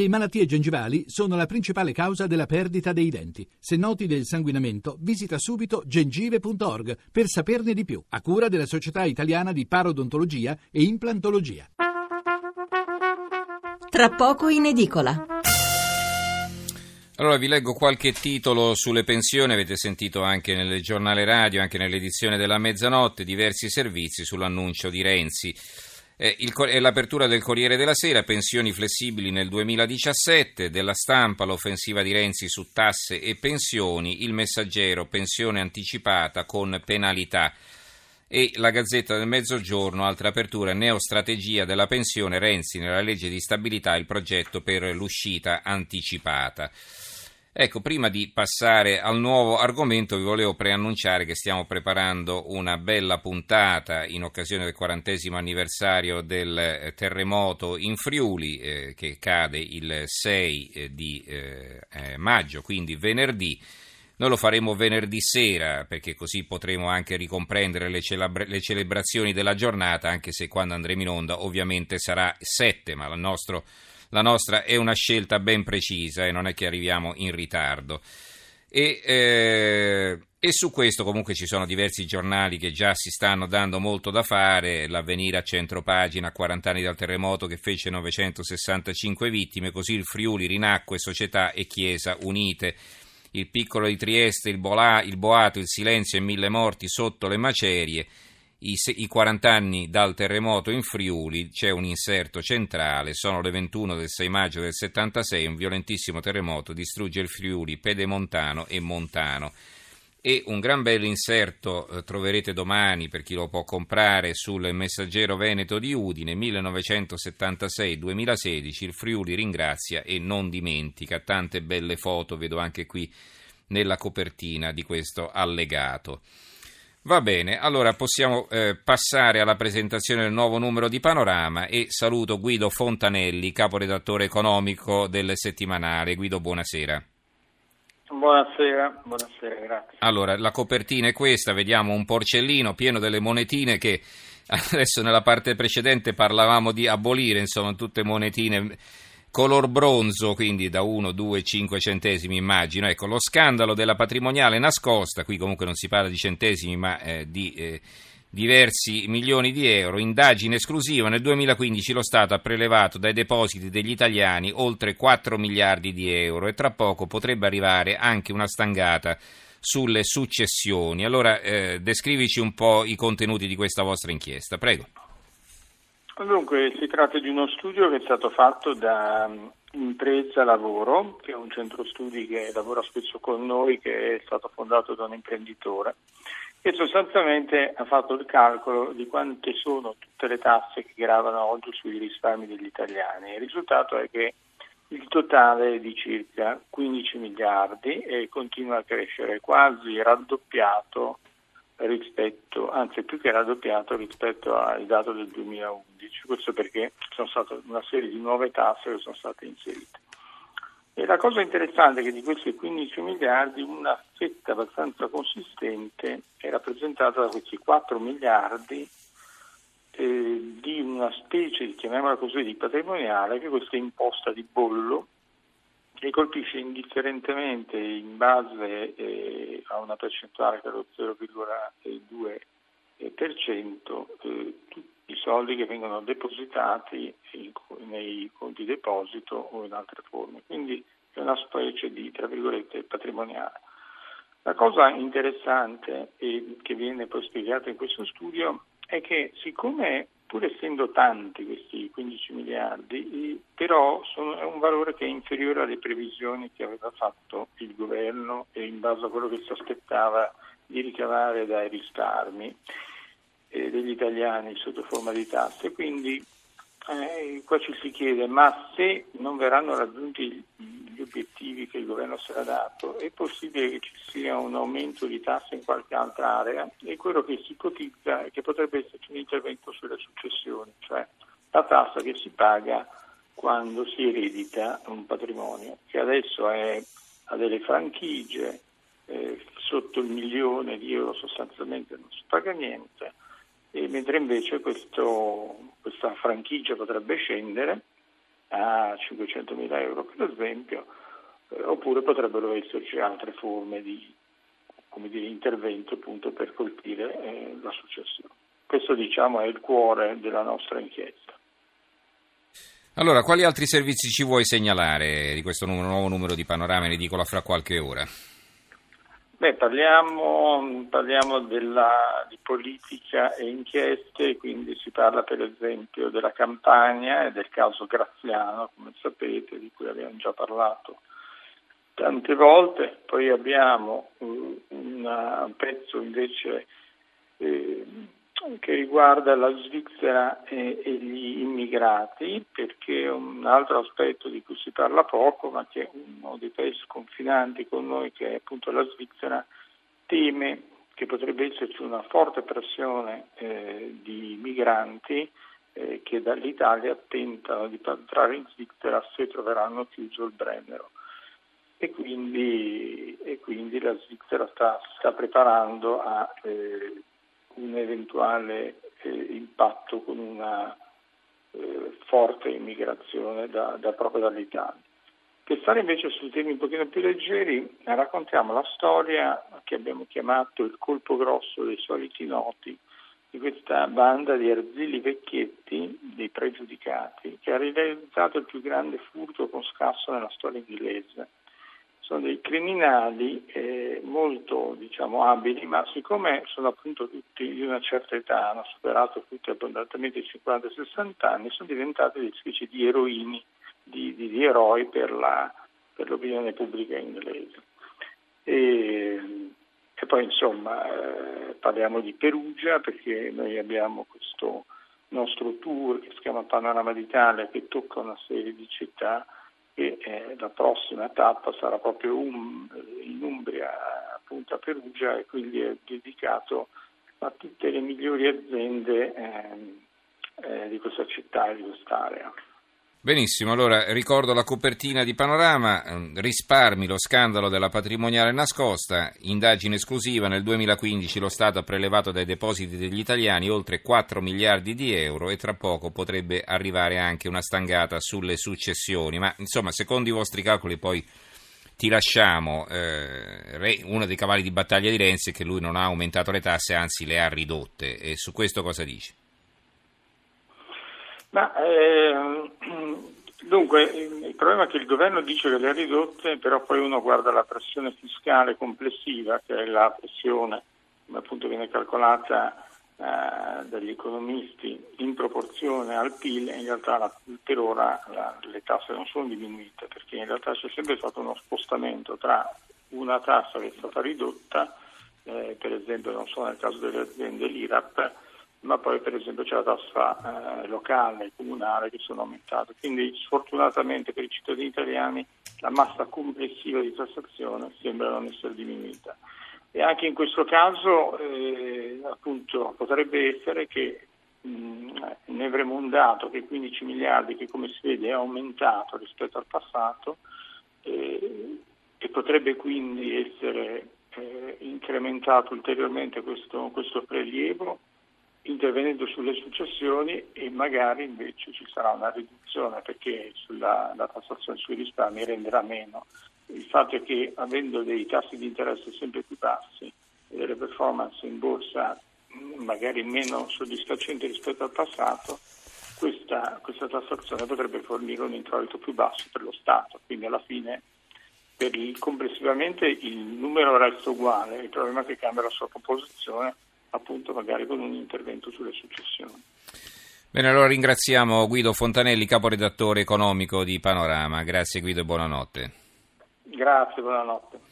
Le malattie gengivali sono la principale causa della perdita dei denti. Se noti del sanguinamento, visita subito gengive.org per saperne di più, a cura della Società Italiana di Parodontologia e Implantologia. Tra poco in edicola. Allora vi leggo qualche titolo sulle pensioni, avete sentito anche nel giornale radio, anche nell'edizione della mezzanotte, diversi servizi sull'annuncio di Renzi. Eh, il, l'apertura del Corriere della Sera, pensioni flessibili nel 2017, della stampa l'offensiva di Renzi su tasse e pensioni, il messaggero pensione anticipata con penalità e la Gazzetta del Mezzogiorno, altra apertura, neostrategia della pensione Renzi nella legge di stabilità, il progetto per l'uscita anticipata. Ecco, prima di passare al nuovo argomento vi volevo preannunciare che stiamo preparando una bella puntata in occasione del quarantesimo anniversario del eh, terremoto in Friuli eh, che cade il 6 eh, di eh, eh, maggio, quindi venerdì. Noi lo faremo venerdì sera perché così potremo anche ricomprendere le, celebra- le celebrazioni della giornata, anche se quando andremo in onda ovviamente sarà 7, ma il nostro la nostra è una scelta ben precisa e non è che arriviamo in ritardo. E, eh, e, su questo comunque ci sono diversi giornali che già si stanno dando molto da fare, l'avvenire a centro pagina a 40 anni dal terremoto che fece 965 vittime, così il Friuli rinacque società e chiesa unite. Il piccolo di Trieste, il, Bola, il boato, il silenzio e mille morti sotto le macerie i, i 40 anni dal terremoto in Friuli, c'è un inserto centrale, sono le 21 del 6 maggio del 76, un violentissimo terremoto distrugge il Friuli pedemontano e montano. E un gran bel inserto eh, troverete domani per chi lo può comprare sul Messaggero Veneto di Udine 1976-2016. Il Friuli ringrazia e non dimentica. Tante belle foto vedo anche qui nella copertina di questo allegato. Va bene, allora possiamo eh, passare alla presentazione del nuovo numero di Panorama e saluto Guido Fontanelli, caporedattore economico del settimanale. Guido, buonasera. Buonasera, buonasera, grazie. Allora, la copertina è questa, vediamo un porcellino pieno delle monetine che adesso nella parte precedente parlavamo di abolire, insomma, tutte monetine color bronzo, quindi da 1, 2, 5 centesimi immagino. Ecco, lo scandalo della patrimoniale nascosta, qui comunque non si parla di centesimi ma eh, di eh, diversi milioni di euro, indagine esclusiva, nel 2015 lo Stato ha prelevato dai depositi degli italiani oltre 4 miliardi di euro e tra poco potrebbe arrivare anche una stangata sulle successioni. Allora, eh, descrivici un po' i contenuti di questa vostra inchiesta, prego. Dunque, si tratta di uno studio che è stato fatto da mm, Impresa Lavoro, che è un centro studi che lavora spesso con noi, che è stato fondato da un imprenditore, che sostanzialmente ha fatto il calcolo di quante sono tutte le tasse che gravano oggi sui risparmi degli italiani. Il risultato è che il totale è di circa 15 miliardi e continua a crescere, quasi raddoppiato rispetto, anzi più che raddoppiato rispetto al dato del 2011, questo perché ci sono state una serie di nuove tasse che sono state inserite. E la cosa interessante è che di questi 15 miliardi una fetta abbastanza consistente è rappresentata da questi 4 miliardi eh, di una specie, chiamiamola così, di patrimoniale, che questa imposta di bollo che colpisce indifferentemente in base eh, a una percentuale che è lo 0,2% eh, i soldi che vengono depositati in, nei conti deposito o in altre forme. Quindi è una specie di, tra virgolette, patrimoniale. La cosa interessante e che viene poi spiegata in questo studio è che siccome pur essendo tanti questi 15 miliardi, però sono, è un valore che è inferiore alle previsioni che aveva fatto il governo e in base a quello che si aspettava di ricavare dai risparmi eh, degli italiani sotto forma di tasse. Quindi eh, qua ci si chiede, ma se non verranno raggiunti gli obiettivi che il governo si era dato, è possibile che ci sia un aumento di tasse in qualche altra area? E quello che si ipotizza è che potrebbe esserci un intervento sulle successioni, cioè la tassa che si paga quando si eredita un patrimonio, che adesso è, ha delle franchigie, eh, sotto il milione di euro sostanzialmente non si paga niente, mentre invece questo, questa franchigia potrebbe scendere a 500.000 euro per esempio, eh, oppure potrebbero esserci altre forme di dire, intervento appunto per colpire eh, la successione. Questo diciamo è il cuore della nostra inchiesta. Allora, quali altri servizi ci vuoi segnalare di questo nuovo numero di panorama in edicola fra qualche ora? Beh, parliamo, parliamo della, di politica e inchieste, quindi si parla per esempio della campagna e del caso Graziano, come sapete, di cui abbiamo già parlato tante volte. Poi abbiamo un, un pezzo invece eh, che riguarda la Svizzera e, e, gli immigrati, perché un altro aspetto di cui si parla poco, ma che uno dei paesi confinanti con noi, che è appunto la Svizzera, teme che potrebbe esserci una forte pressione eh, di migranti eh, che dall'Italia tentano di entrare in Svizzera se troveranno chiuso il Brennero. E quindi, e quindi la Svizzera sta, sta preparando a eh, un eventuale eh, impatto con una eh, forte immigrazione da, da proprio dall'Italia. Per stare invece su temi un pochino più leggeri, raccontiamo la storia che abbiamo chiamato il colpo grosso dei soliti noti di questa banda di arzilli vecchietti, dei pregiudicati, che ha realizzato il più grande furto con scasso nella storia inglese sono dei criminali eh, molto diciamo, abili, ma siccome sono appunto tutti di una certa età, hanno superato tutti abbondantemente i 50-60 anni, sono diventati delle specie di eroini, di, di, di eroi per, la, per, l'opinione pubblica inglese. E, e poi insomma eh, parliamo di Perugia perché noi abbiamo questo nostro tour che si chiama Panorama d'Italia che tocca una serie di città e eh, la prossima tappa sarà proprio um, in Umbria, appunto a Perugia, e quindi è dedicato a tutte le migliori aziende eh, eh, di questa città e di quest'area. Benissimo, allora ricordo la copertina di Panorama, ehm, risparmi, lo scandalo della patrimoniale nascosta, indagine esclusiva, nel 2015 lo Stato ha prelevato dai depositi degli italiani oltre 4 miliardi di euro e tra poco potrebbe arrivare anche una stangata sulle successioni, ma insomma secondo i vostri calcoli poi ti lasciamo, eh, uno dei cavalli di battaglia di Renzi è che lui non ha aumentato le tasse, anzi le ha ridotte e su questo cosa dici? Ma, eh, dunque, il problema è che il governo dice che le ha ridotte, però poi uno guarda la pressione fiscale complessiva, che è la pressione, come appunto viene calcolata eh, dagli economisti, in proporzione al PIL, in realtà la, per ora la, le tasse non sono diminuite, perché in realtà c'è sempre stato uno spostamento tra una tassa che è stata ridotta, eh, per esempio non so nel caso delle aziende l'IRAP, ma poi per esempio c'è la tassa eh, locale, comunale che sono aumentate. Quindi sfortunatamente per i cittadini italiani la massa complessiva di tassazione sembra non essere diminuita. E anche in questo caso eh, appunto, potrebbe essere che mh, ne avremo un dato che 15 miliardi che come si vede è aumentato rispetto al passato eh, e potrebbe quindi essere eh, incrementato ulteriormente questo, questo prelievo intervenendo sulle successioni e magari invece ci sarà una riduzione perché sulla, la tassazione sui risparmi renderà meno. Il fatto è che avendo dei tassi di interesse sempre più bassi e delle performance in borsa magari meno soddisfacenti rispetto al passato, questa, questa tassazione potrebbe fornire un introito più basso per lo Stato, quindi alla fine il, complessivamente il numero resta uguale, il problema è che cambia la sua composizione appunto magari con un intervento sulle successioni. Bene, allora ringraziamo Guido Fontanelli, caporedattore economico di Panorama. Grazie Guido e buonanotte. Grazie, buonanotte.